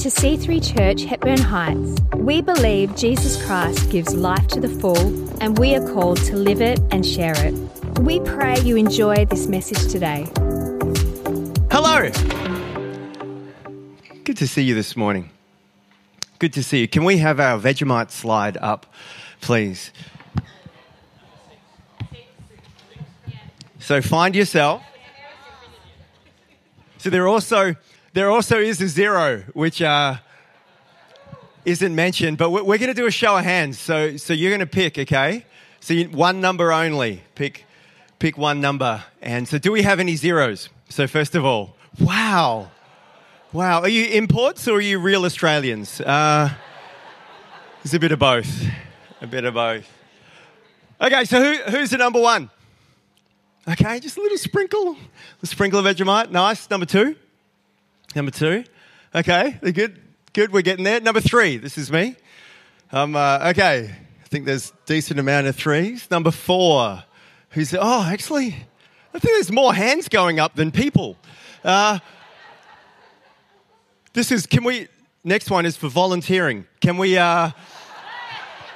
to C3 Church, Hepburn Heights. We believe Jesus Christ gives life to the full, and we are called to live it and share it. We pray you enjoy this message today. Hello. Good to see you this morning. Good to see you. Can we have our Vegemite slide up, please? So find yourself. So there are also there also is a zero, which uh, isn't mentioned, but we're, going to do a show of hands. So so you're going to pick, okay? So you, one number only. Pick pick one number. And so do we have any zeros? So first of all, wow, wow. Are you imports or are you real Australians? Uh, it's a bit of both. A bit of both. Okay, so who, who's the number one? Okay, just a little sprinkle. A sprinkle of Vegemite. Nice. Number two. Number two. Okay, they're good. Good, we're getting there. Number three. This is me. Um, uh, okay, I think there's decent amount of threes. Number four. Who's, oh, actually, I think there's more hands going up than people. Uh, this is, can we, next one is for volunteering. Can we, uh,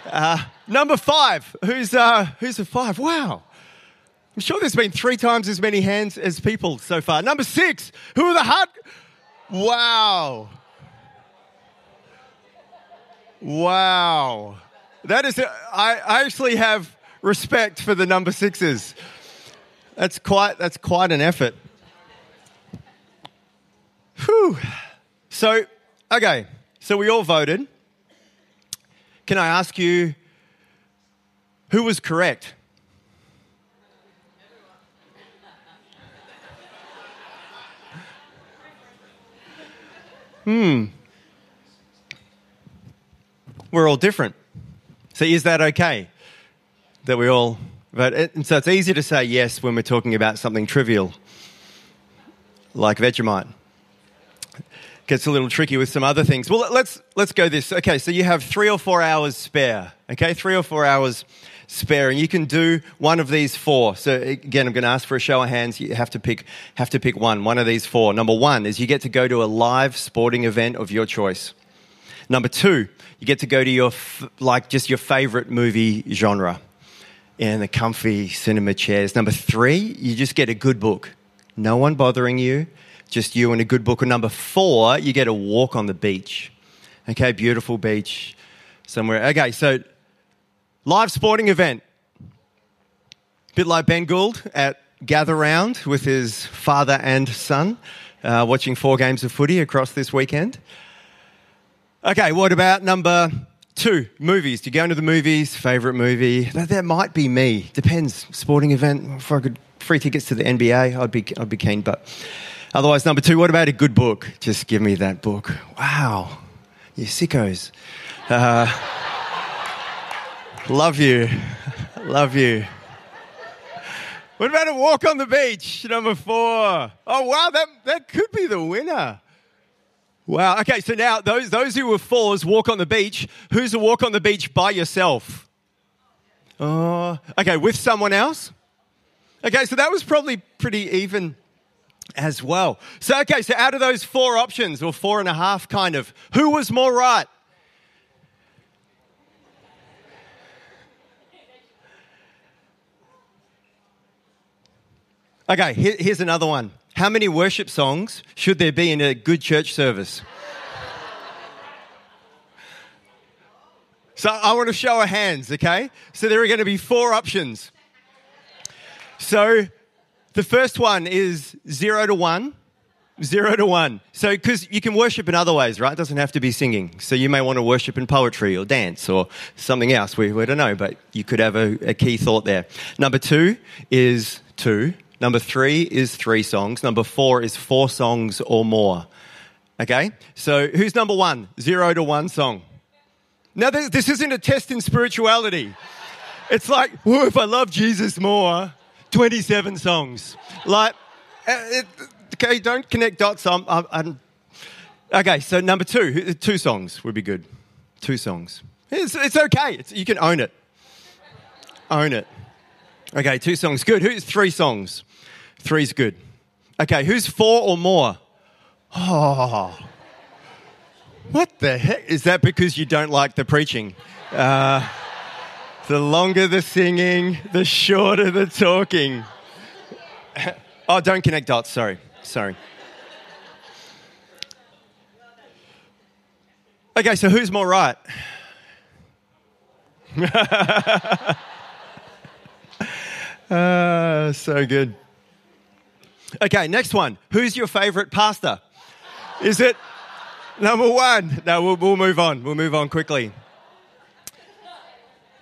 uh, number five. Who's, uh, who's a five? Wow. I'm sure there's been three times as many hands as people so far. Number six, who are the hard? Wow. Wow. That is, I, I actually have respect for the number sixes. That's quite, that's quite an effort. Whew. So, okay, so we all voted. Can I ask you who was correct? Hmm. We're all different. So is that okay? That we all vote? And so it's easy to say yes when we're talking about something trivial, like Vegemite. Gets a little tricky with some other things. Well, let's let's go this. Okay, so you have three or four hours spare. Okay, three or four hours spare, and you can do one of these four. So again, I'm going to ask for a show of hands. You have to pick have to pick one. One of these four. Number one is you get to go to a live sporting event of your choice. Number two, you get to go to your like just your favorite movie genre, in the comfy cinema chairs. Number three, you just get a good book. No one bothering you, just you and a good book. And number four, you get a walk on the beach. Okay, beautiful beach somewhere. Okay, so Live sporting event. Bit like Ben Gould at Gather Round with his father and son, uh, watching four games of footy across this weekend. Okay, what about number two? Movies. Do you go into the movies? Favorite movie? That, that might be me. Depends. Sporting event. If I could free tickets to the NBA, I'd be I'd be keen. But otherwise, number two. What about a good book? Just give me that book. Wow, you sickos. Uh, Love you. Love you. What about a walk on the beach? Number four. Oh, wow, that, that could be the winner. Wow. Okay, so now those, those who were fours walk on the beach. Who's a walk on the beach by yourself? Oh, okay, with someone else? Okay, so that was probably pretty even as well. So, okay, so out of those four options, or four and a half kind of, who was more right? Okay, here, here's another one. How many worship songs should there be in a good church service? so I want to show of hands, okay? So there are going to be four options. So the first one is zero to one. Zero to one. So, because you can worship in other ways, right? It doesn't have to be singing. So, you may want to worship in poetry or dance or something else. We, we don't know, but you could have a, a key thought there. Number two is two. Number three is three songs. Number four is four songs or more. Okay? So who's number one? Zero to one song. Now, this isn't a test in spirituality. It's like, well, if I love Jesus more, 27 songs. Like, uh, it, okay, don't connect dots. I'm, I'm, okay, so number two, two songs would be good. Two songs. It's, it's okay. It's, you can own it. Own it. Okay, two songs. Good. Who's three songs? Three's good. Okay, who's four or more? Oh. What the heck? Is that because you don't like the preaching? Uh, the longer the singing, the shorter the talking. oh, don't connect dots. Sorry. Sorry. Okay, so who's more right? uh, so good. Okay, next one. Who's your favorite pastor? Is it number one? No, we'll, we'll move on. We'll move on quickly.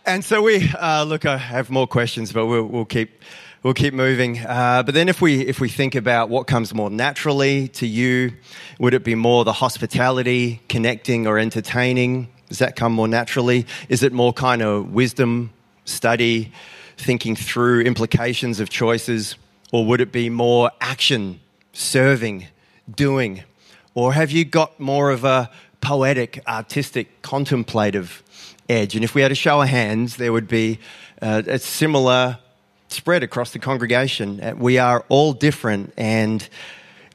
And so we uh, look. I have more questions, but we'll, we'll keep we'll keep moving. Uh, but then, if we if we think about what comes more naturally to you, would it be more the hospitality, connecting, or entertaining? Does that come more naturally? Is it more kind of wisdom, study, thinking through implications of choices? Or would it be more action, serving, doing? Or have you got more of a poetic, artistic, contemplative edge? And if we had a show of hands, there would be uh, a similar spread across the congregation. We are all different, and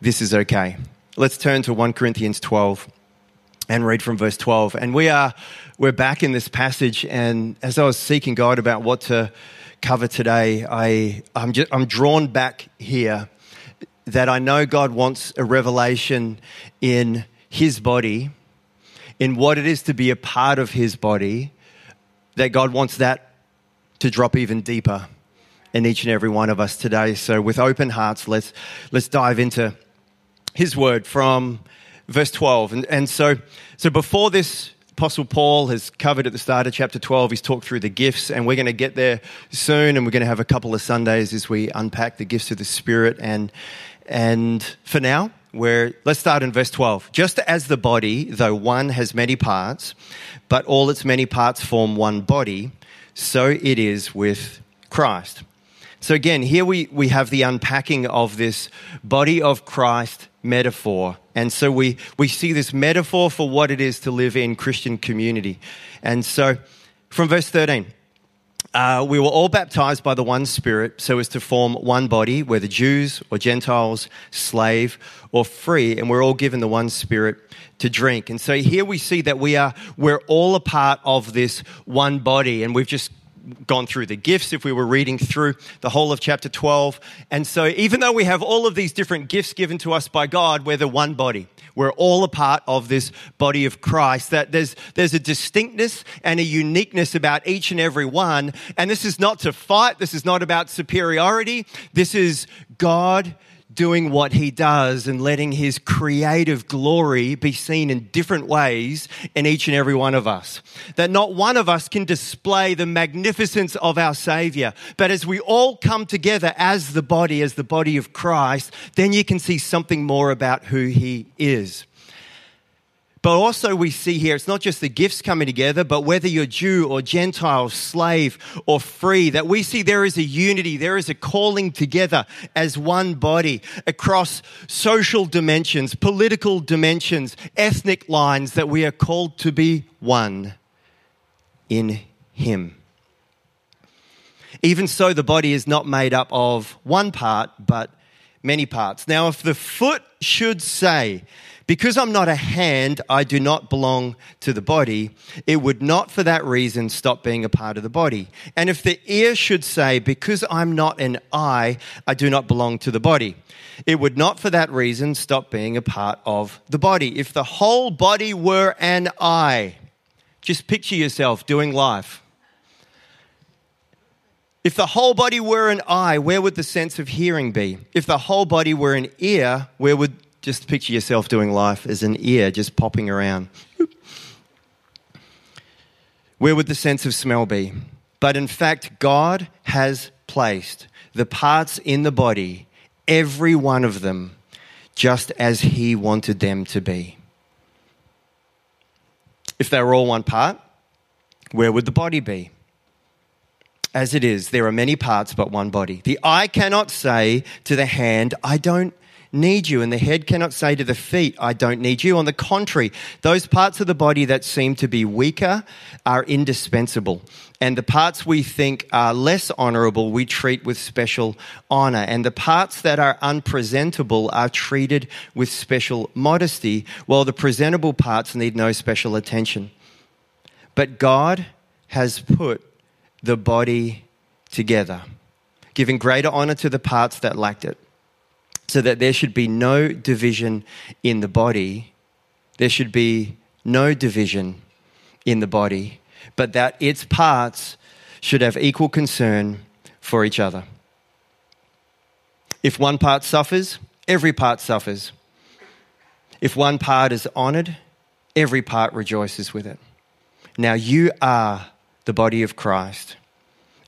this is okay. Let's turn to 1 Corinthians 12 and read from verse 12. And we are we're back in this passage and as I was seeking God about what to cover today, I I'm just, I'm drawn back here that I know God wants a revelation in his body in what it is to be a part of his body that God wants that to drop even deeper in each and every one of us today. So with open hearts, let's let's dive into his word from verse 12. And, and so, so before this, Apostle Paul has covered at the start of chapter 12, he's talked through the gifts, and we're going to get there soon, and we're going to have a couple of Sundays as we unpack the gifts of the Spirit. And, and for now, where let's start in verse 12. Just as the body, though one has many parts, but all its many parts form one body, so it is with Christ. So again, here we, we have the unpacking of this body of Christ metaphor. And so we, we see this metaphor for what it is to live in Christian community. And so from verse 13, uh, we were all baptized by the one Spirit so as to form one body, whether Jews or Gentiles, slave or free, and we're all given the one Spirit to drink. And so here we see that we are, we're all a part of this one body, and we've just gone through the gifts if we were reading through the whole of chapter 12. And so, even though we have all of these different gifts given to us by God, we're the one body. We're all a part of this body of Christ. That there's, there's a distinctness and a uniqueness about each and every one. And this is not to fight. This is not about superiority. This is God doing what he does and letting his creative glory be seen in different ways in each and every one of us. That not one of us can display the magnificence of our Savior, but as we all come together as the body, as the body of Christ, then you can see something more about who he is. But also, we see here, it's not just the gifts coming together, but whether you're Jew or Gentile, slave or free, that we see there is a unity, there is a calling together as one body across social dimensions, political dimensions, ethnic lines, that we are called to be one in Him. Even so, the body is not made up of one part, but many parts. Now, if the foot should say, because I'm not a hand, I do not belong to the body. It would not for that reason stop being a part of the body. And if the ear should say, Because I'm not an eye, I do not belong to the body. It would not for that reason stop being a part of the body. If the whole body were an eye, just picture yourself doing life. If the whole body were an eye, where would the sense of hearing be? If the whole body were an ear, where would just picture yourself doing life as an ear just popping around. Where would the sense of smell be? But in fact, God has placed the parts in the body, every one of them, just as He wanted them to be. If they were all one part, where would the body be? As it is, there are many parts but one body. The eye cannot say to the hand, I don't need you, and the head cannot say to the feet, I don't need you. On the contrary, those parts of the body that seem to be weaker are indispensable. And the parts we think are less honorable, we treat with special honor. And the parts that are unpresentable are treated with special modesty, while the presentable parts need no special attention. But God has put the body together, giving greater honor to the parts that lacked it so that there should be no division in the body. There should be no division in the body, but that its parts should have equal concern for each other. If one part suffers, every part suffers. If one part is honored, every part rejoices with it. Now you are the body of Christ,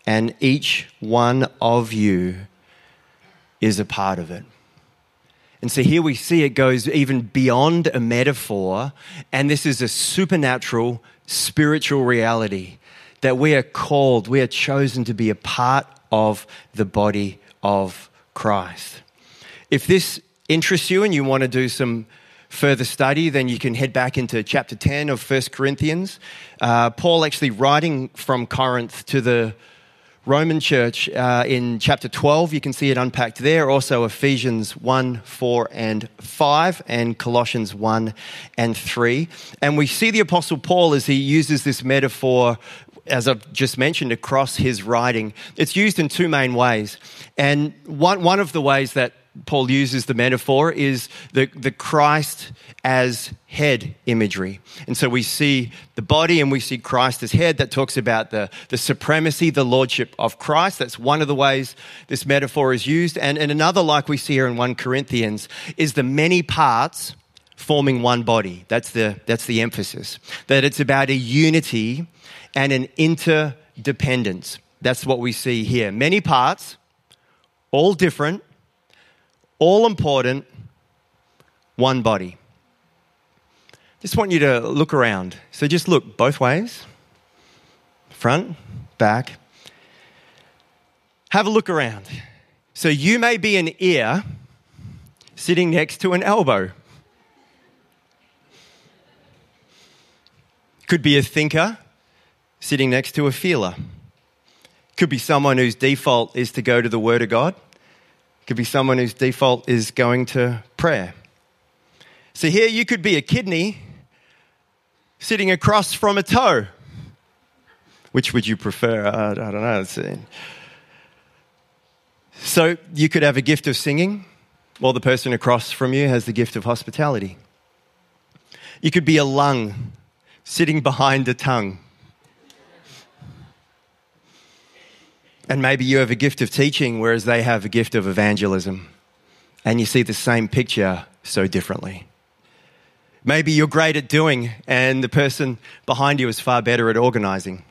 and each one of you is a part of it. And so here we see it goes even beyond a metaphor, and this is a supernatural, spiritual reality that we are called, we are chosen to be a part of the body of Christ. If this interests you and you want to do some further study, then you can head back into chapter 10 of 1 Corinthians. Uh, Paul actually writing from Corinth to the Roman church uh, in chapter 12. You can see it unpacked there. Also, Ephesians 1, 4, and 5, and Colossians 1 and 3. And we see the Apostle Paul as he uses this metaphor as I've just mentioned, across his writing. It's used in two main ways. And one, one of the ways that Paul uses the metaphor is the, the Christ as head imagery. And so we see the body and we see Christ as head. That talks about the, the supremacy, the lordship of Christ. That's one of the ways this metaphor is used. And, and another, like we see here in 1 Corinthians, is the many parts forming one body. That's the, that's the emphasis. That it's about a unity and an interdependence. That's what we see here. Many parts, all different all important, one body. Just want you to look around. So just look both ways front, back. Have a look around. So you may be an ear sitting next to an elbow. Could be a thinker sitting next to a feeler. Could be someone whose default is to go to the Word of God could be someone whose default is going to prayer. So here you could be a kidney sitting across from a toe. Which would you prefer? I, I don't know. So you could have a gift of singing, while the person across from you has the gift of hospitality. You could be a lung sitting behind a tongue. And maybe you have a gift of teaching, whereas they have a gift of evangelism. And you see the same picture so differently. Maybe you're great at doing, and the person behind you is far better at organizing.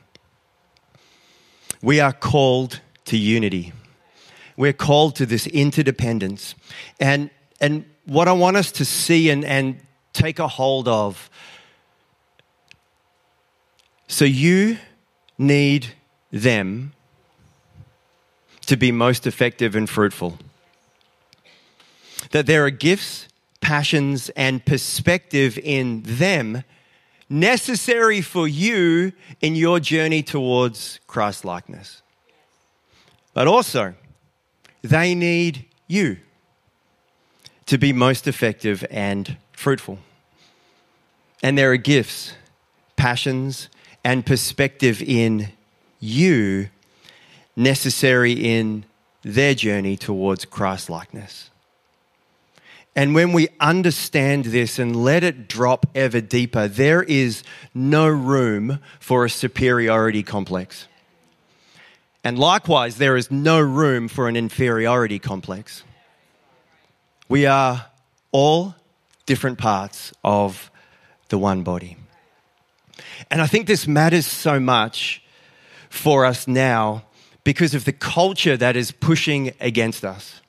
We are called to unity. We're called to this interdependence. And, and what I want us to see and, and take a hold of so you need them to be most effective and fruitful. That there are gifts, passions, and perspective in them necessary for you in your journey towards Christ likeness. But also, they need you to be most effective and fruitful. And there are gifts, passions, and perspective in you necessary in their journey towards Christ likeness. And when we understand this and let it drop ever deeper, there is no room for a superiority complex. And likewise, there is no room for an inferiority complex. We are all different parts of the one body. And I think this matters so much for us now because of the culture that is pushing against us.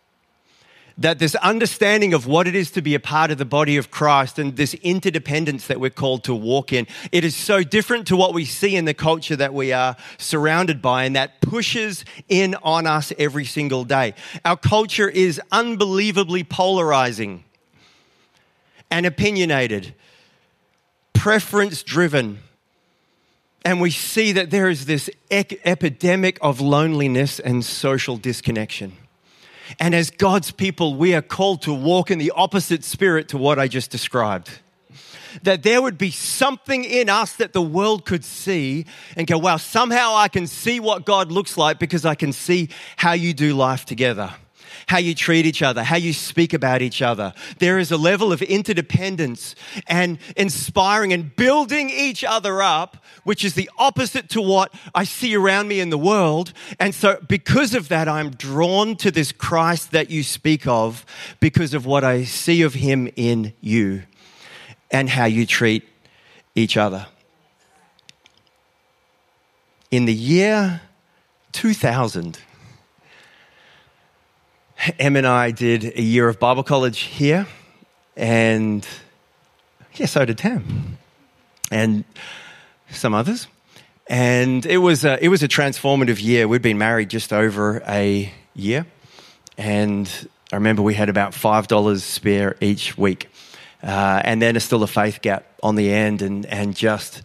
that this understanding of what it is to be a part of the body of Christ and this interdependence that we're called to walk in, it is so different to what we see in the culture that we are surrounded by and that pushes in on us every single day. Our culture is unbelievably polarizing and opinionated, preference driven. And we see that there is this epidemic of loneliness and social disconnection. And as God's people, we are called to walk in the opposite spirit to what I just described. That there would be something in us that the world could see and go, wow, somehow I can see what God looks like because I can see how you do life together how you treat each other, how you speak about each other. There is a level of interdependence and inspiring and building each other up, which is the opposite to what I see around me in the world. And so, because of that, I'm drawn to this Christ that you speak of because of what I see of him in you and how you treat each other. In the year 2000, Em and I did a year of Bible college here, and yeah, so did Tam, and some others. And it was a, it was a transformative year. We'd been married just over a year, and I remember we had about five dollars spare each week, uh, and then a still a faith gap on the end, and and just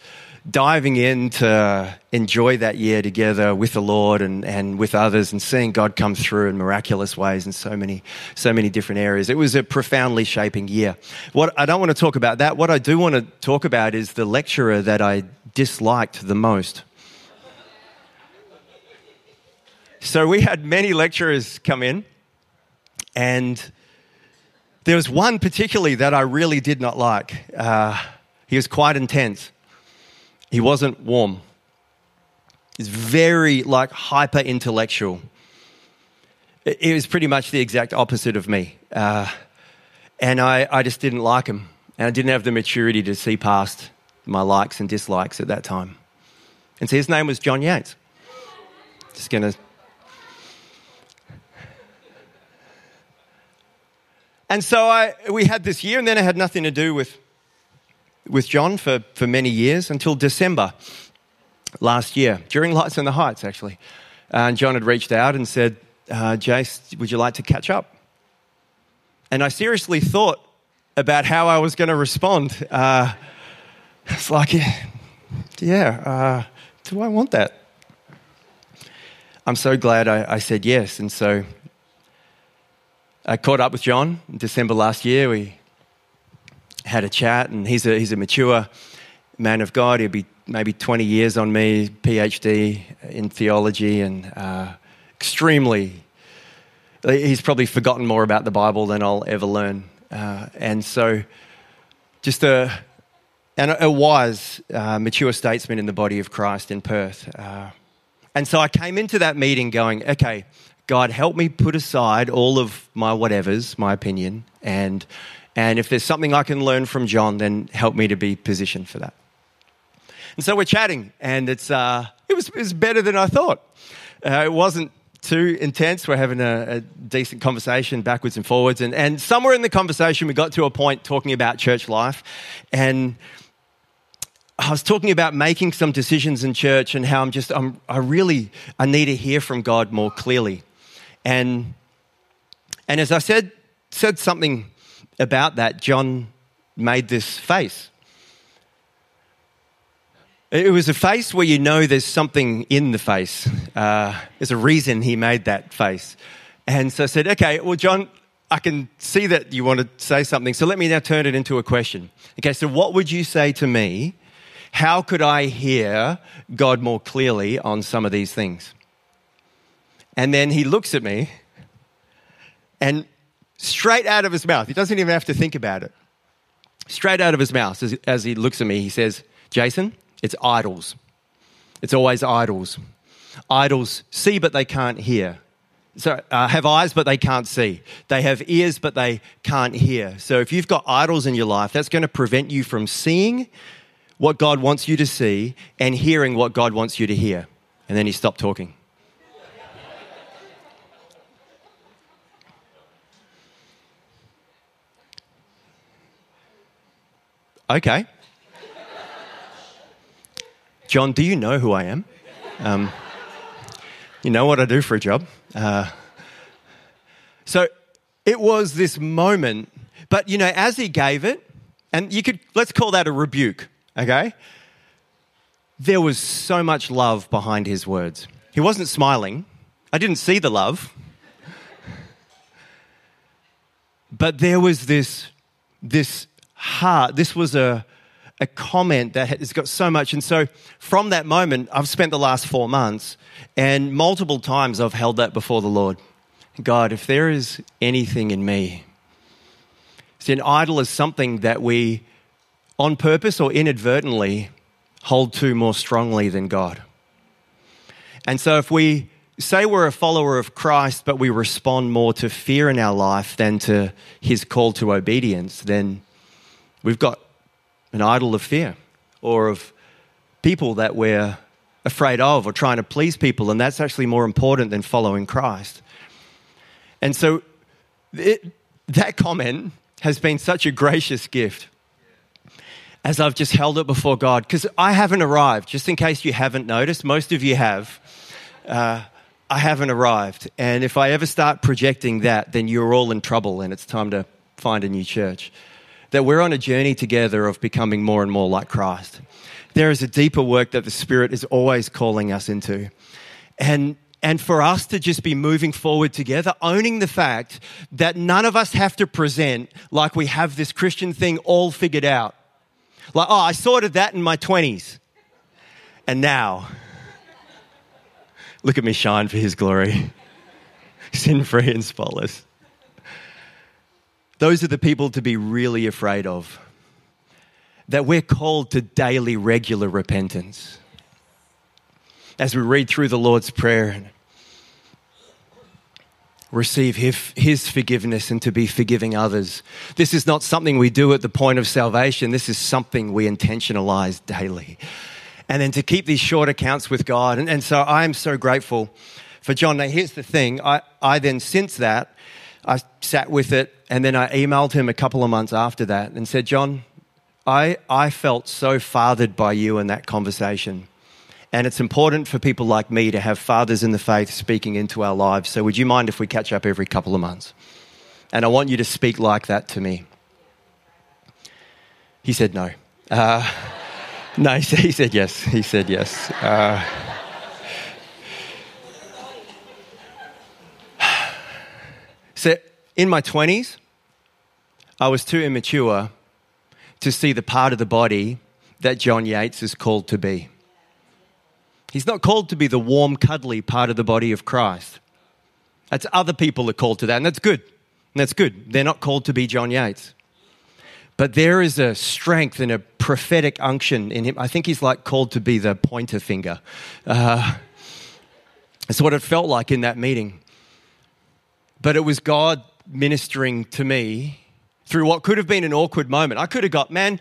diving in to enjoy that year together with the Lord and, and with others and seeing God come through in miraculous ways in so many, so many different areas. It was a profoundly shaping year. What I don't want to talk about that. What I do want to talk about is the lecturer that I disliked the most. So we had many lecturers come in and there was one particularly that I really did not like. Uh, he was quite intense. He wasn't warm. He's very like hyper intellectual. It was pretty much the exact opposite of me. Uh, and I, I just didn't like him. And I didn't have the maturity to see past my likes and dislikes at that time. And so his name was John Yates. Just going to. And so I, we had this year, and then it had nothing to do with with John for, for many years until December last year, during Lights in the Heights, actually. And John had reached out and said, uh, Jace, would you like to catch up? And I seriously thought about how I was going to respond. Uh, it's like, yeah, uh, do I want that? I'm so glad I, I said yes. And so I caught up with John in December last year. We had a chat, and he's a, he's a mature man of God. He'll be maybe 20 years on me, PhD in theology, and uh, extremely, he's probably forgotten more about the Bible than I'll ever learn. Uh, and so, just a, and a wise, uh, mature statesman in the body of Christ in Perth. Uh, and so I came into that meeting going, okay, God, help me put aside all of my whatevers, my opinion, and and if there's something I can learn from John, then help me to be positioned for that. And so we're chatting, and it's, uh, it, was, it was better than I thought. Uh, it wasn't too intense. We're having a, a, decent conversation backwards and forwards. And, and somewhere in the conversation, we got to a point talking about church life. And I was talking about making some decisions in church and how I'm just, I'm, I really, I need to hear from God more clearly. And, and as I said, said something about that, John made this face. It was a face where you know there's something in the face. Uh, there's a reason he made that face. And so I said, okay, well, John, I can see that you want to say something. So let me now turn it into a question. Okay, so what would you say to me? How could I hear God more clearly on some of these things? And then he looks at me and straight out of his mouth. He doesn't even have to think about it. Straight out of his mouth, as, as he looks at me, he says, Jason, it's idols. It's always idols. Idols see, but they can't hear. So, uh, have eyes, but they can't see. They have ears, but they can't hear. So, if you've got idols in your life, that's going to prevent you from seeing what God wants you to see and hearing what God wants you to hear. And then he stopped talking. Okay. John, do you know who I am? Um, you know what I do for a job? Uh, so it was this moment, but you know, as he gave it, and you could, let's call that a rebuke, okay? There was so much love behind his words. He wasn't smiling. I didn't see the love. But there was this, this heart. This was a, a comment that has got so much. And so from that moment, I've spent the last four months and multiple times I've held that before the Lord. God, if there is anything in me, see, an idol is something that we, on purpose or inadvertently, hold to more strongly than God. And so if we say we're a follower of Christ, but we respond more to fear in our life than to his call to obedience, then we've got an idol of fear or of people that we're afraid of or trying to please people. And that's actually more important than following Christ. And so it, that comment has been such a gracious gift as I've just held it before God because I haven't arrived. Just in case you haven't noticed, most of you have. Uh, I haven't arrived. And if I ever start projecting that, then you're all in trouble and it's time to find a new church. That we're on a journey together of becoming more and more like Christ. There is a deeper work that the Spirit is always calling us into. And and for us to just be moving forward together, owning the fact that none of us have to present like we have this Christian thing all figured out. Like, oh, I sorted that in my 20s. And now, Look at me shine for his glory. Sin free and spotless. Those are the people to be really afraid of. That we're called to daily, regular repentance. As we read through the Lord's Prayer and receive his, forgiveness and to be forgiving others. This is not something we do at the point of salvation. This is something we intentionalize daily and then to keep these short accounts with God. And, and so I am so grateful for John. Now, here's the thing I, I then, since that, I sat with it and then I emailed him a couple of months after that and said, John, I, I felt so fathered by you in that conversation. And it's important for people like me to have fathers in the faith speaking into our lives. So, would you mind if we catch up every couple of months? And I want you to speak like that to me. He said no. Uh, no, he said, yes. He said yes. Uh, so, in my 20s, I was too immature to see the part of the body that John Yates is called to be. He's not called to be the warm, cuddly part of the body of Christ. That's other people are called to that, and that's good. And that's good. They're not called to be John Yates. But there is a strength and a prophetic unction in him. I think he's like called to be the pointer finger. Uh, that's what it felt like in that meeting. But it was God ministering to me through what could have been an awkward moment. I could have got, man,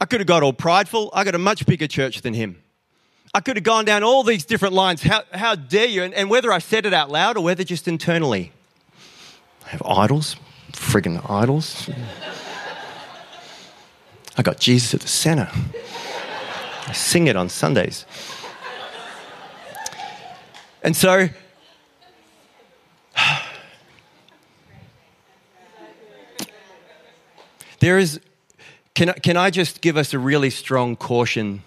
I could have got all prideful. I got a much bigger church than him. I could have gone down all these different lines. How, how dare you? And, and whether I said it out loud or whether just internally. I have idols, friggin' idols. I got Jesus at the center. I sing it on Sundays. And so, there is, can, can I just give us a really strong caution?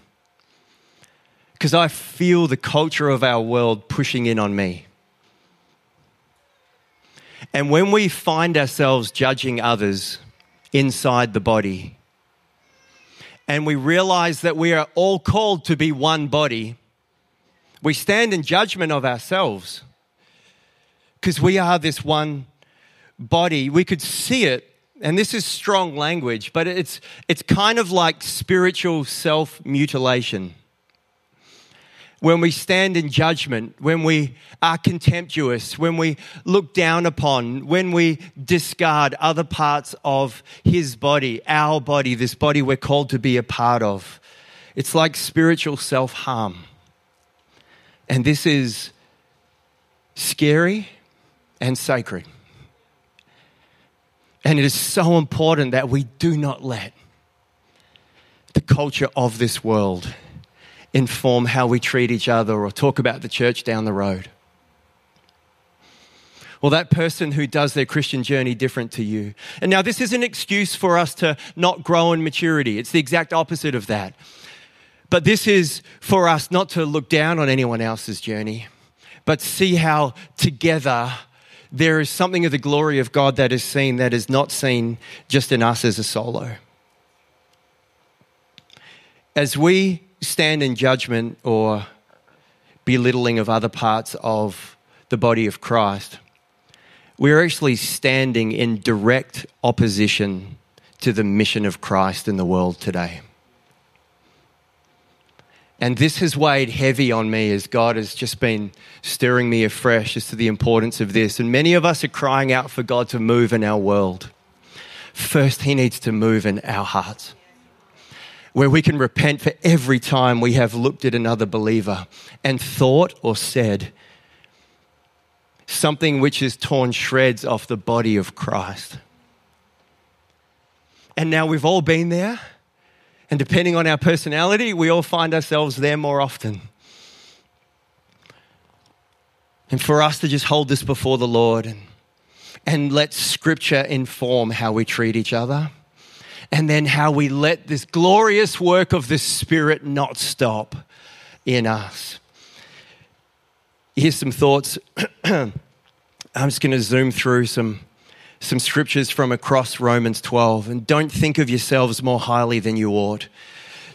Because I feel the culture of our world pushing in on me. And when we find ourselves judging others inside the body, and we realize that we are all called to be one body, we stand in judgment of ourselves because we are this one body. We could see it, and this is strong language, but it's, it's kind of like spiritual self mutilation when we stand in judgment, when we are contemptuous, when we look down upon, when we discard other parts of His body, our body, this body we're called to be a part of. It's like spiritual self harm. And this is scary and sacred. And it is so important that we do not let the culture of this world inform how we treat each other or talk about the church down the road? Or that person who does their Christian journey different to you. And now, this is an excuse for us to not grow in maturity. It's the exact opposite of that. But this is for us not to look down on anyone else's journey, but see how together there is something of the glory of God that is seen that is not seen just in us as a solo. As we stand in judgment or belittling of other parts of the body of Christ, we're actually standing in direct opposition to the mission of Christ in the world today. And this has weighed heavy on me as God has just been stirring me afresh as to the importance of this. And many of us are crying out for God to move in our world. First, He needs to move in our hearts, where we can repent for every time we have looked at another believer and thought or said something which has torn shreds off the body of Christ. And now we've all been there. And depending on our personality, we all find ourselves there more often. And for us to just hold this before the Lord and, and let Scripture inform how we treat each other, and then how we let this glorious work of the Spirit not stop in us. Here's some thoughts. I'm just going to zoom through some some scriptures from across Romans 12. And don't think of yourselves more highly than you ought.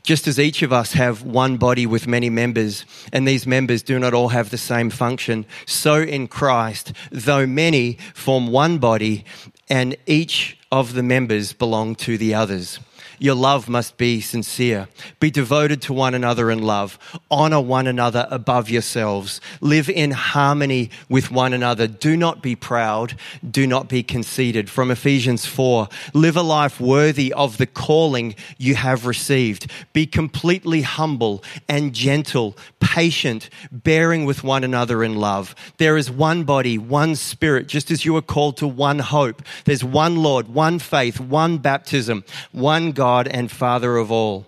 Just as each of us have one body with many members, and these members do not all have the same function, so in Christ, though many form one body, and each of the members belong to the others. Your love must be sincere. Be devoted to one another in love. Honor one another above yourselves. Live in harmony with one another. Do not be proud. Do not be conceited. From Ephesians 4, live a life worthy of the calling you have received. Be completely humble and gentle, patient, bearing with one another in love. There is one body, one spirit, just as you are called to one hope. There's one Lord, one faith, one baptism, one God God and Father of all.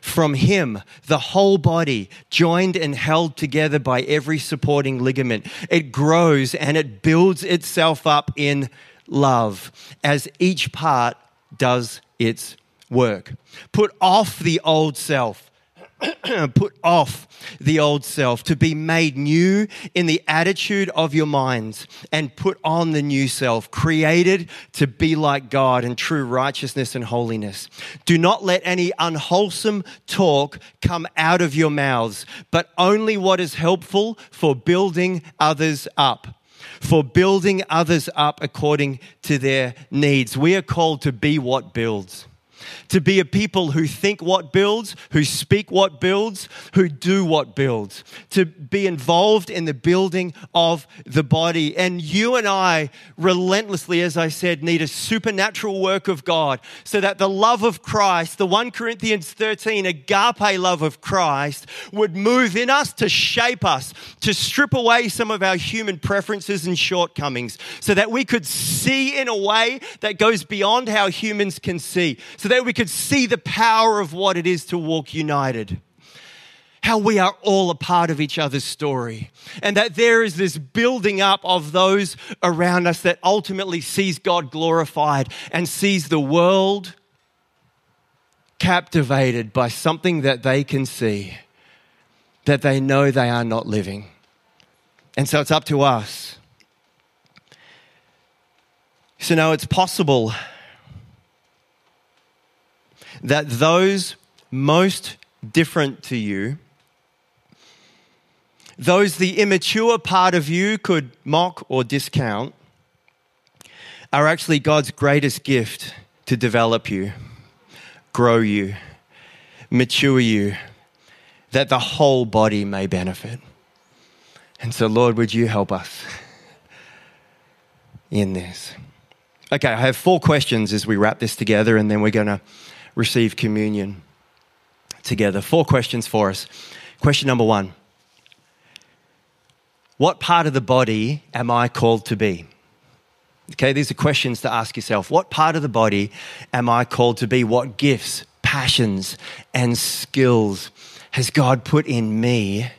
From him, the whole body, joined and held together by every supporting ligament, it grows and it builds itself up in love as each part does its work. Put off the old self put off the old self, to be made new in the attitude of your minds, and put on the new self, created to be like God in true righteousness and holiness. Do not let any unwholesome talk come out of your mouths, but only what is helpful for building others up for building others up according to their needs. We are called to be what builds to be a people who think what builds, who speak what builds, who do what builds, to be involved in the building of the body. And you and I, relentlessly, as I said, need a supernatural work of God so that the love of Christ, the 1 Corinthians 13 agape love of Christ, would move in us to shape us, to strip away some of our human preferences and shortcomings so that we could see in a way that goes beyond how humans can see. So that we could see the power of what it is to walk united. How we are all a part of each other's story. And that there is this building up of those around us that ultimately sees God glorified and sees the world captivated by something that they can see, that they know they are not living. And so it's up to us. So, now it's possible that those most different to you, those the immature part of you could mock or discount, are actually God's greatest gift to develop you, grow you, mature you, that the whole body may benefit. And so, Lord, would you help us in this? Okay, I have four questions as we wrap this together, and then we're going to receive communion together. Four questions for us. Question number one What part of the body am I called to be? Okay, these are questions to ask yourself. What part of the body am I called to be? What gifts, passions and skills has God put in me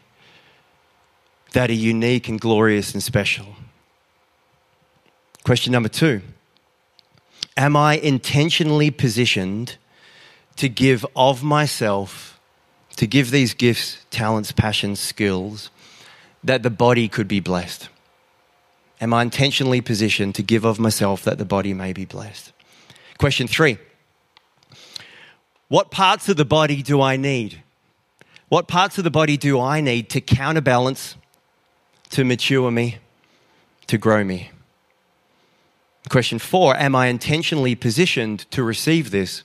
that are unique and glorious and special? Question number two Am I intentionally positioned to give of myself, to give these gifts, talents, passions, skills, that the body could be blessed? Am I intentionally positioned to give of myself that the body may be blessed? Question three What parts of the body do I need? What parts of the body do I need to counterbalance, to mature me, to grow me? Question four Am I intentionally positioned to receive this?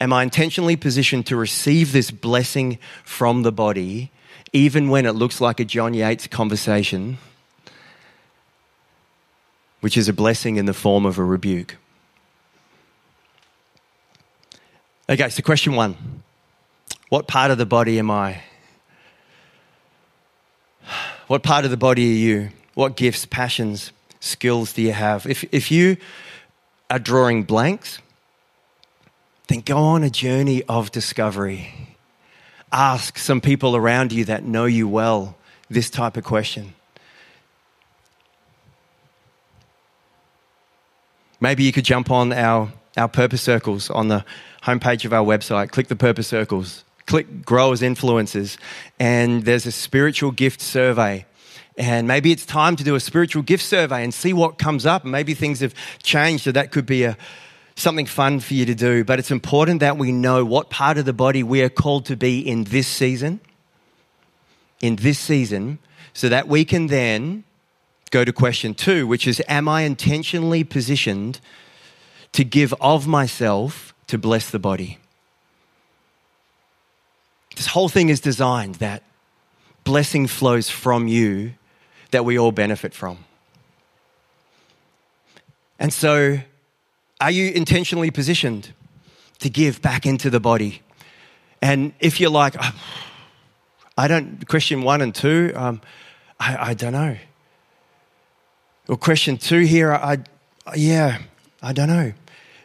Am I intentionally positioned to receive this blessing from the body, even when it looks like a John Yates conversation? which is a blessing in the form of a rebuke. Okay, so question one What part of the body am I? What part of the body are you? What gifts, passions, skills do you have? If, if you are drawing blanks, then go on a journey of discovery. Ask some people around you that know you well this type of question. Maybe you could jump on our, our purpose circles on the homepage of our website, click the purpose circles, click growers influencers, and there's a spiritual gift survey. And maybe it's time to do a spiritual gift survey and see what comes up. Maybe things have changed, so that could be a, something fun for you to do. But it's important that we know what part of the body we are called to be in this season, in this season, so that we can then go to question two, which is Am I intentionally positioned to give of myself to bless the body? This whole thing is designed that blessing flows from you that we all benefit from. And so, are you intentionally positioned to give back into the body? And if you're like, I don't, question one and two, um, I, I don't know. Or question two here, I, yeah, I don't know.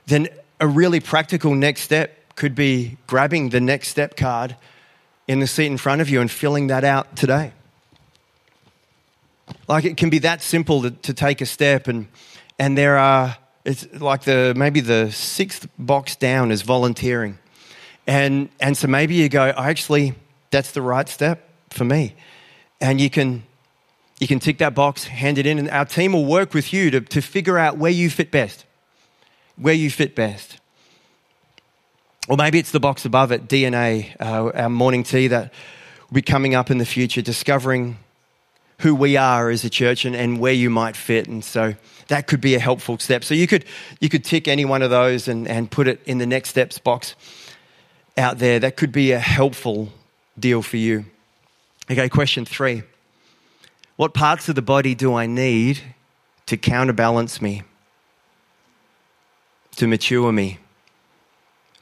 Then a really practical next step could be grabbing the next step card in the seat in front of you and filling that out today. Like it can be that simple to, to take a step, and and there are it's like the maybe the sixth box down is volunteering, and and so maybe you go, I actually that's the right step for me, and you can you can tick that box, hand it in, and our team will work with you to, to figure out where you fit best. Where you fit best. Or maybe it's the box above it, DNA, uh, our morning tea that will be coming up in the future, discovering who we are as a church and, and where you might fit. And so that could be a helpful step. So you could, you could tick any one of those and, and put it in the next steps box out there. That could be a helpful deal for you. Okay, question three. What parts of the body do I need to counterbalance me, to mature me,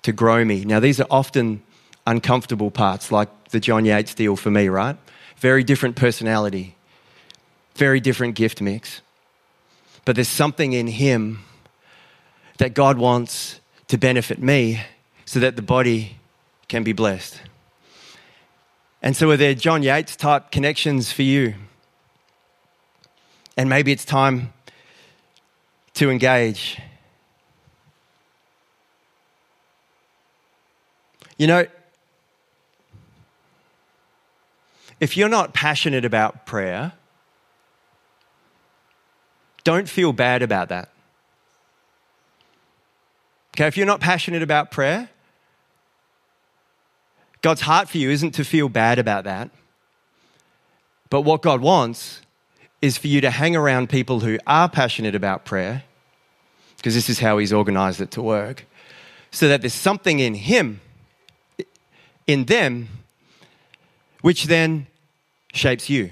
to grow me? Now, these are often uncomfortable parts, like the John Yates deal for me, right? Very different personality, very different gift mix. But there's something in him that God wants to benefit me so that the body can be blessed. And so, are there John Yates type connections for you? And maybe it's time to engage. You know, if you're not passionate about prayer, don't feel bad about that. Okay, if you're not passionate about prayer, God's heart for you isn't to feel bad about that. But what God wants is for you to hang around people who are passionate about prayer, because this is how He's organized it to work, so that there's something in Him, in them, which then shapes you.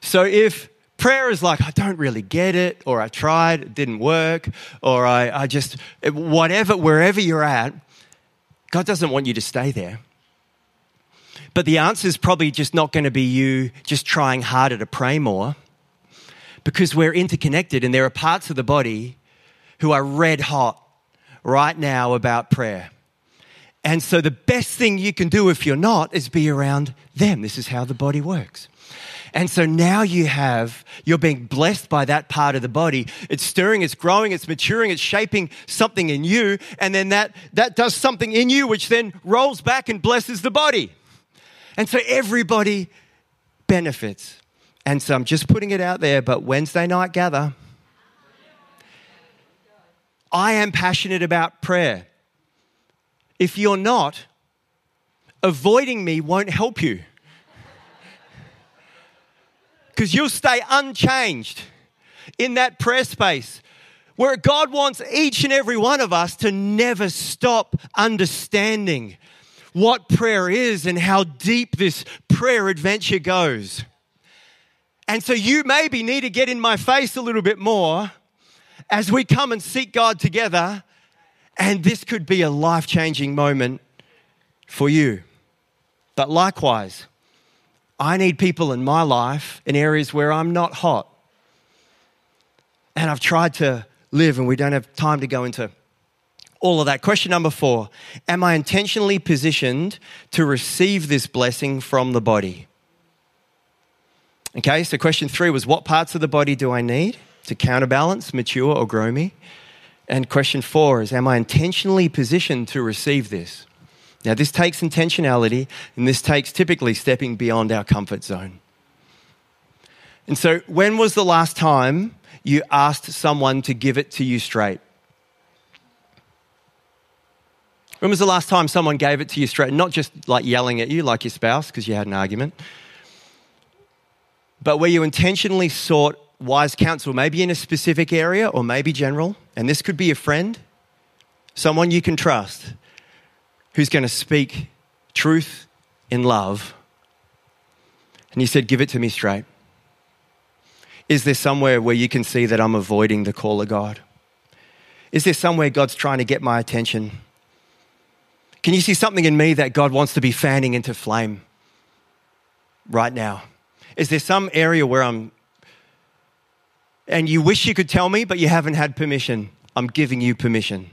So if prayer is like, I don't really get it, or I tried, it didn't work, or I, I just, whatever, wherever you're at, God doesn't want you to stay there. But the answer is probably just not going to be you just trying harder to pray more because we're interconnected and there are parts of the body who are red hot right now about prayer. And so, the best thing you can do if you're not is be around them. This is how the body works. And so now you have, you're being blessed by that part of the body. It's stirring, it's growing, it's maturing, it's shaping something in you. And then that, that does something in you, which then rolls back and blesses the body. And so everybody benefits. And so I'm just putting it out there, but Wednesday night gather, I am passionate about prayer. If you're not, avoiding me won't help you because you'll stay unchanged in that prayer space where God wants each and every one of us to never stop understanding what prayer is and how deep this prayer adventure goes. And so you maybe need to get in my face a little bit more as we come and seek God together. And this could be a life changing moment for you. But likewise, I need people in my life in areas where I'm not hot. And I've tried to live, and we don't have time to go into all of that. Question number four Am I intentionally positioned to receive this blessing from the body? Okay, so question three was What parts of the body do I need to counterbalance, mature, or grow me? And question four is Am I intentionally positioned to receive this? Now, this takes intentionality, and this takes typically stepping beyond our comfort zone. And so, when was the last time you asked someone to give it to you straight? When was the last time someone gave it to you straight? Not just like yelling at you like your spouse because you had an argument, but where you intentionally sought wise counsel, maybe in a specific area or maybe general. And this could be a friend, someone you can trust who's going to speak truth in love. And he said, Give it to me straight. Is there somewhere where you can see that I'm avoiding the call of God? Is there somewhere God's trying to get my attention? Can you see something in me that God wants to be fanning into flame right now? Is there some area where I'm, and you wish you could tell me, but you haven't had permission? I'm giving you permission.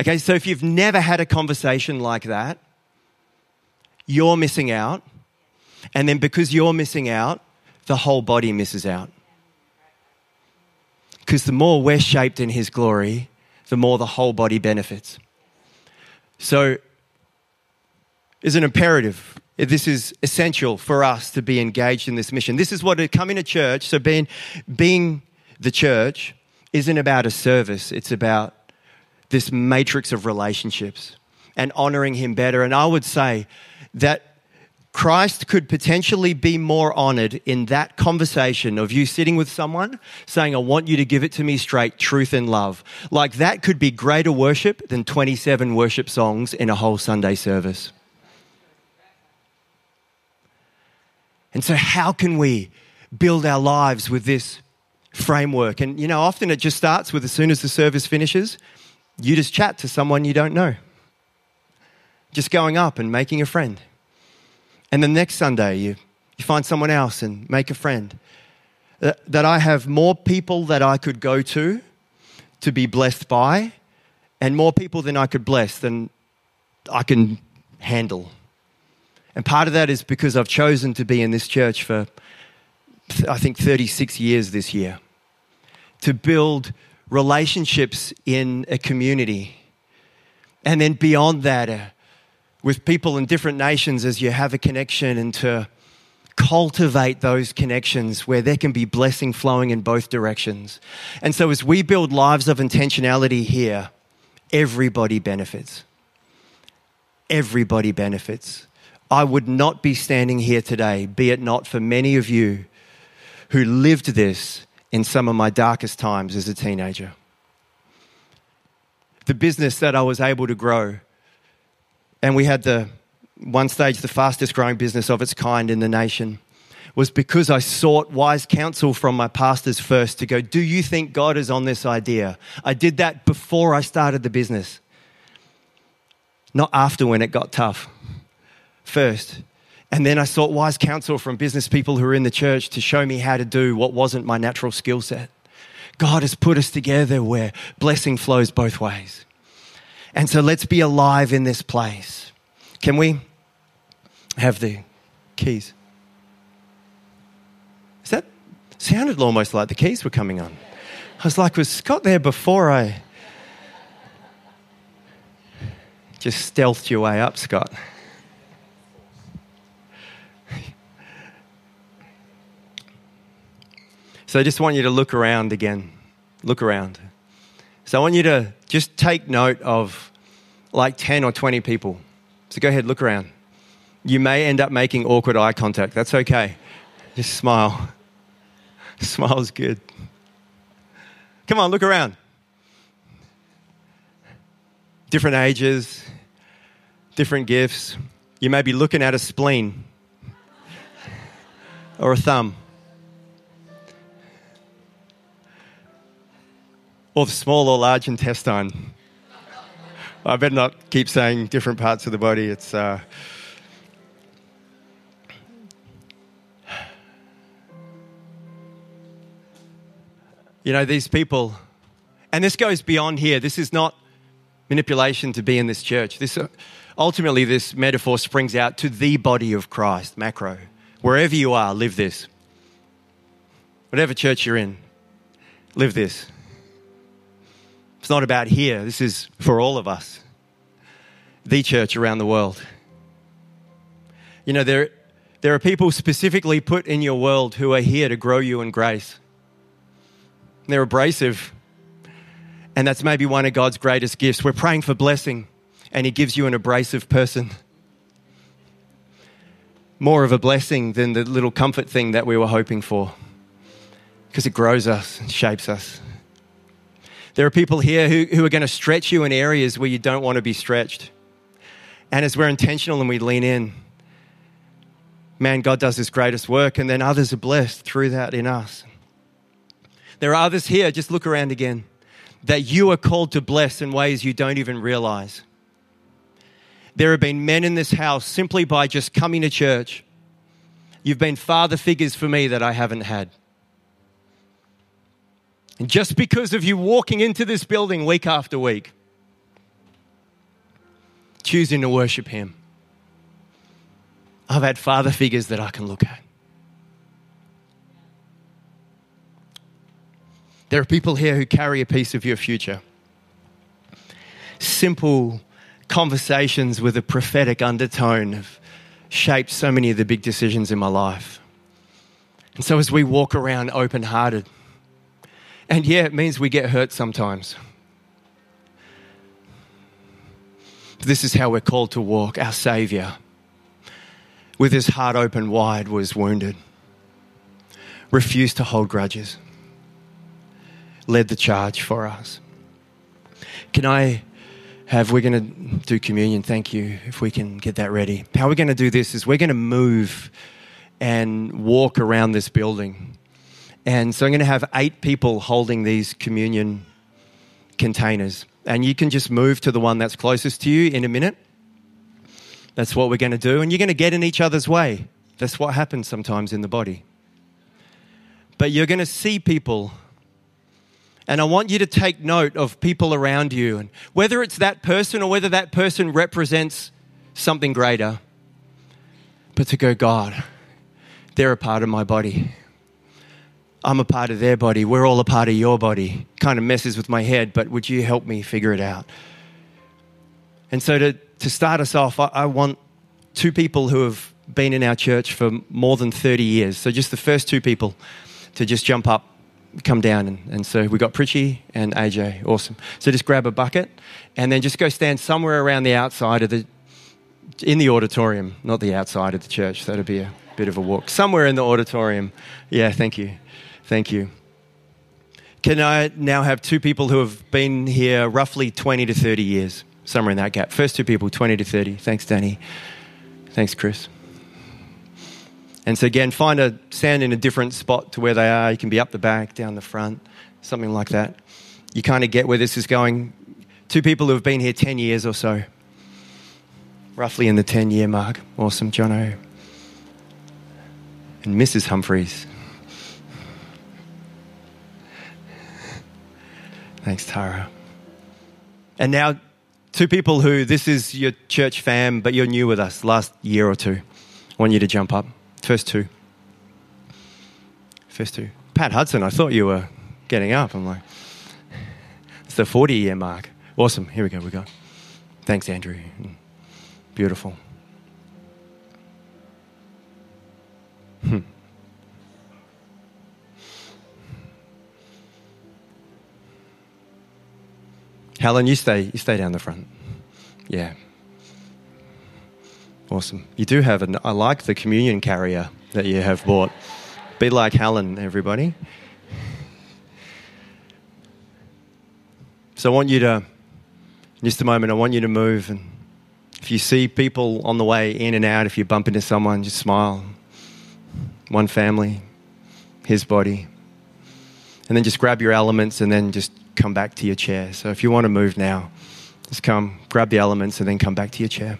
Okay, so if you've never had a conversation like that, you're missing out. And then because you're missing out, the whole body misses out. Because the more we're shaped in His glory, the more the whole body benefits. So, it's an imperative. This is essential for us to be engaged in this mission. This is what coming to church. So, being, being the church isn't about a service, it's about this matrix of relationships and honoring him better. And I would say that Christ could potentially be more honored in that conversation of you sitting with someone saying, I want you to give it to me straight, truth and love. Like that could be greater worship than 27 worship songs in a whole Sunday service. And so, how can we build our lives with this framework? And, you know, often it just starts with as soon as the service finishes, you just chat to someone you don't know. Just going up and making a friend. And the next Sunday, you, you find someone else and make a friend. That, that I have more people that I could go to to be blessed by, and more people than I could bless than I can handle. And part of that is because I've chosen to be in this church for, I think, 36 years this year. To build relationships in a community. And then beyond that, uh, with people in different nations as you have a connection and to cultivate those connections where there can be blessing flowing in both directions. And so as we build lives of intentionality here, everybody benefits. Everybody benefits. I would not be standing here today, be it not for many of you who lived this in some of my darkest times as a teenager. The business that I was able to grow, and we had the one stage the fastest growing business of its kind in the nation, was because I sought wise counsel from my pastors first to go, Do you think God is on this idea? I did that before I started the business, not after when it got tough. First. And then I sought wise counsel from business people who were in the church to show me how to do what wasn't my natural skill set. God has put us together where blessing flows both ways. And so let's be alive in this place. Can we have the keys? Is that sounded almost like the keys were coming on? I was like, was Scott there before I just stealthed your way up, Scott? So I just want you to look around again. Look around. So I want you to just take note of like 10 or 20 people. So go ahead, look around. You may end up making awkward eye contact. That's okay. Just smile. Smile's good. Come on, look around. Different ages, different gifts. You may be looking at a spleen or a thumb. Or the small or large intestine. I better not keep saying different parts of the body. It's. Uh, you know, these people, and this goes beyond here. This is not manipulation to be in this church. This, uh, ultimately, this metaphor springs out to the body of Christ, macro. Wherever you are, live this. Whatever church you're in, live this. It's not about here. This is for all of us. The church around the world. You know, there, there are people specifically put in your world who are here to grow you in grace. They're abrasive. And that's maybe one of God's greatest gifts. We're praying for blessing, and He gives you an abrasive person. More of a blessing than the little comfort thing that we were hoping for, because it grows us and shapes us. There are people here who, who are going to stretch you in areas where you don't want to be stretched. And as we're intentional and we lean in, man, God does his greatest work, and then others are blessed through that in us. There are others here, just look around again, that you are called to bless in ways you don't even realize. There have been men in this house simply by just coming to church. You've been father figures for me that I haven't had. And just because of you walking into this building week after week, choosing to worship Him, I've had father figures that I can look at. There are people here who carry a piece of your future. Simple conversations with a prophetic undertone have shaped so many of the big decisions in my life. And so, as we walk around open hearted, and yeah, it means we get hurt sometimes. This is how we're called to walk. Our Savior, with his heart open wide, was wounded, refused to hold grudges, led the charge for us. Can I have, we're going to do communion. Thank you, if we can get that ready. How we're going to do this is we're going to move and walk around this building. And so I'm going to have eight people holding these communion containers. And you can just move to the one that's closest to you in a minute. That's what we're going to do. And you're going to get in each other's way. That's what happens sometimes in the body. But you're going to see people. And I want you to take note of people around you. And whether it's that person or whether that person represents something greater. But to go, God, they're a part of my body. I'm a part of their body. We're all a part of your body. Kind of messes with my head, but would you help me figure it out? And so, to, to start us off, I, I want two people who have been in our church for more than 30 years. So, just the first two people to just jump up, come down. And, and so, we got Pritchie and AJ. Awesome. So, just grab a bucket and then just go stand somewhere around the outside of the, in the auditorium, not the outside of the church. That'd be a bit of a walk. Somewhere in the auditorium. Yeah, thank you. Thank you. Can I now have two people who have been here roughly 20 to 30 years, somewhere in that gap? First two people, 20 to 30. Thanks, Danny. Thanks, Chris. And so, again, find a stand in a different spot to where they are. You can be up the back, down the front, something like that. You kind of get where this is going. Two people who have been here 10 years or so, roughly in the 10 year mark. Awesome, Jono. And Mrs. Humphreys. Thanks, Tara. And now, two people who this is your church fam, but you're new with us last year or two. I want you to jump up. First two. First two. Pat Hudson, I thought you were getting up. I'm like, it's the 40 year mark. Awesome. Here we go. We go. Thanks, Andrew. Beautiful. Helen, you stay. You stay down the front. Yeah. Awesome. You do have an. I like the communion carrier that you have bought. Be like Helen, everybody. So I want you to, just a moment, I want you to move. And if you see people on the way in and out, if you bump into someone, just smile. One family, his body. And then just grab your elements and then just come back to your chair. So if you want to move now, just come, grab the elements, and then come back to your chair.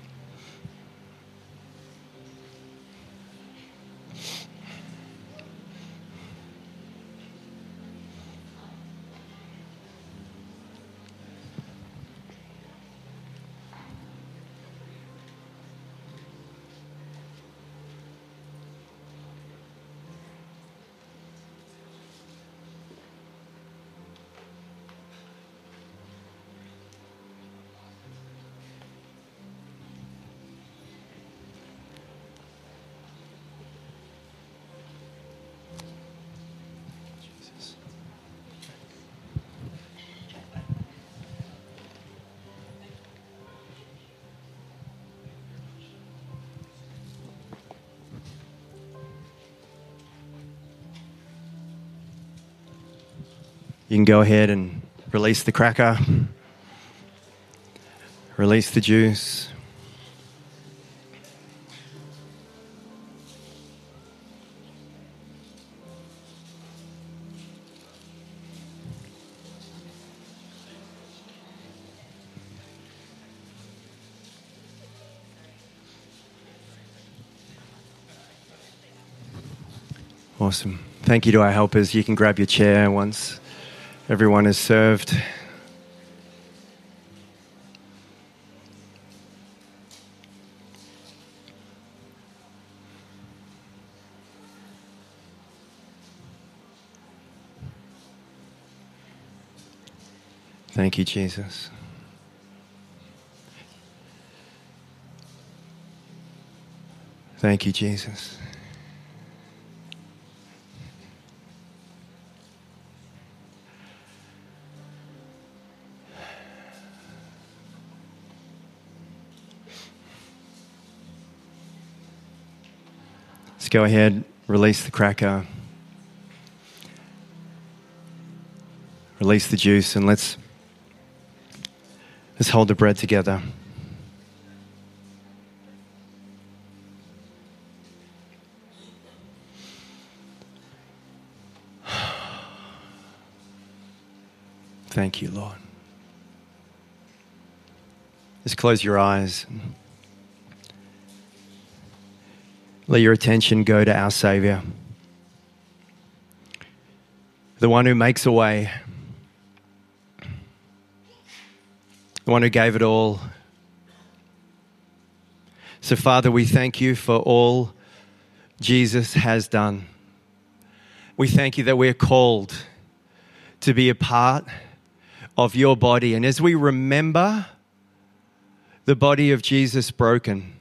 You can go ahead and release the cracker, release the juice. Awesome. Thank you to our helpers. You can grab your chair once everyone is served. Thank you, Jesus. Thank you, Jesus. Go ahead, release the cracker, release the juice, and let's let's hold the bread together. Thank you, Lord. Just close your eyes. Let your attention go to our Savior, the one who makes a way, the one who gave it all. So, Father, we thank you for all Jesus has done. We thank you that we're called to be a part of your body. And as we remember the body of Jesus broken,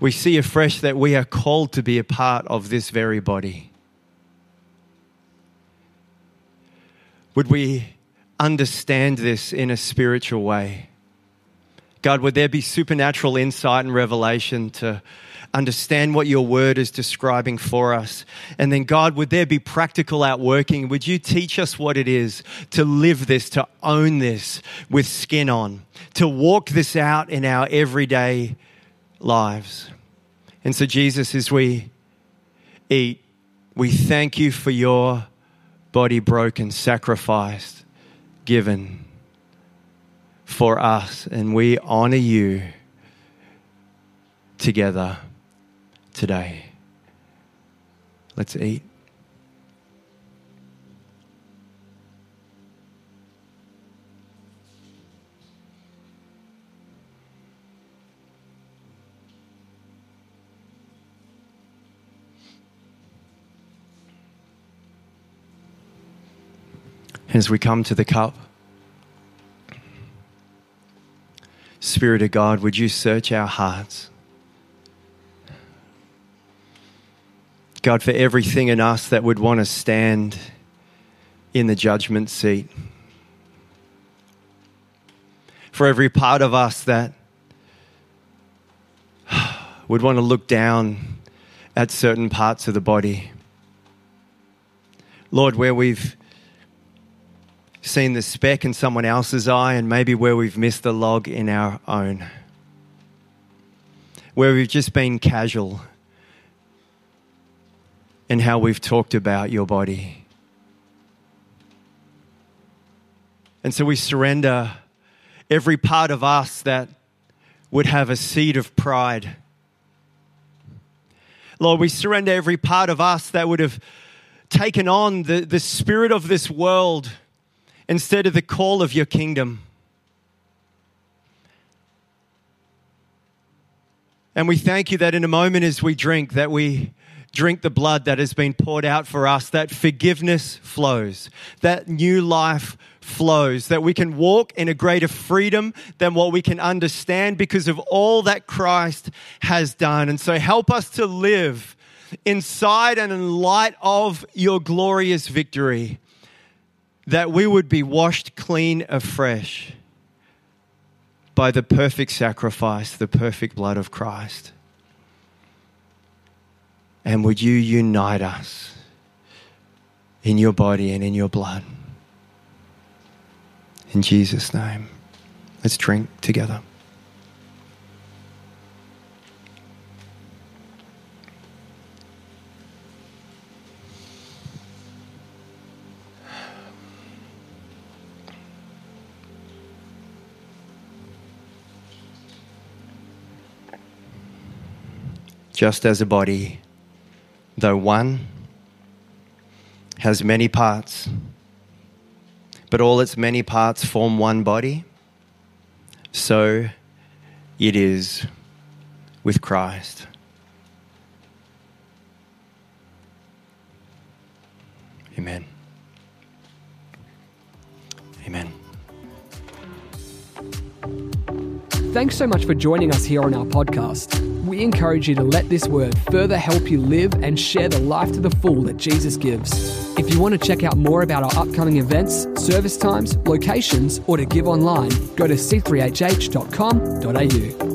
we see afresh that we are called to be a part of this very body. Would we understand this in a spiritual way? God, would there be supernatural insight and revelation to understand what your word is describing for us? And then, God, would there be practical outworking? Would you teach us what it is to live this, to own this with skin on, to walk this out in our everyday lives? And so, Jesus, as we eat, we thank you for your body broken, sacrificed, given for us, and we honor you together today. Let's eat. As we come to the cup, Spirit of God, would you search our hearts? God, for everything in us that would want to stand in the judgment seat, for every part of us that would want to look down at certain parts of the body. Lord, where we've seen the speck in someone else's eye and maybe where we've missed the log in our own. Where we've just been casual in how we've talked about your body. And so we surrender every part of us that would have a seed of pride. Lord, we surrender every part of us that would have taken on the, the spirit of this world instead of the call of your kingdom. And we thank you that in a moment as we drink, that we drink the blood that has been poured out for us, that forgiveness flows, that new life flows, that we can walk in a greater freedom than what we can understand because of all that Christ has done. And so help us to live inside and in light of your glorious victory that we would be washed clean afresh by the perfect sacrifice, the perfect blood of Christ. And would you unite us in your body and in your blood? In Jesus' name, let's drink together. Just as a body, though one, has many parts, but all its many parts form one body, so it is with Christ. Amen. Thanks so much for joining us here on our podcast. We encourage you to let this word further help you live and share the life to the full that Jesus gives. If you want to check out more about our upcoming events, service times, locations, or to give online, go to c3hh.com.au.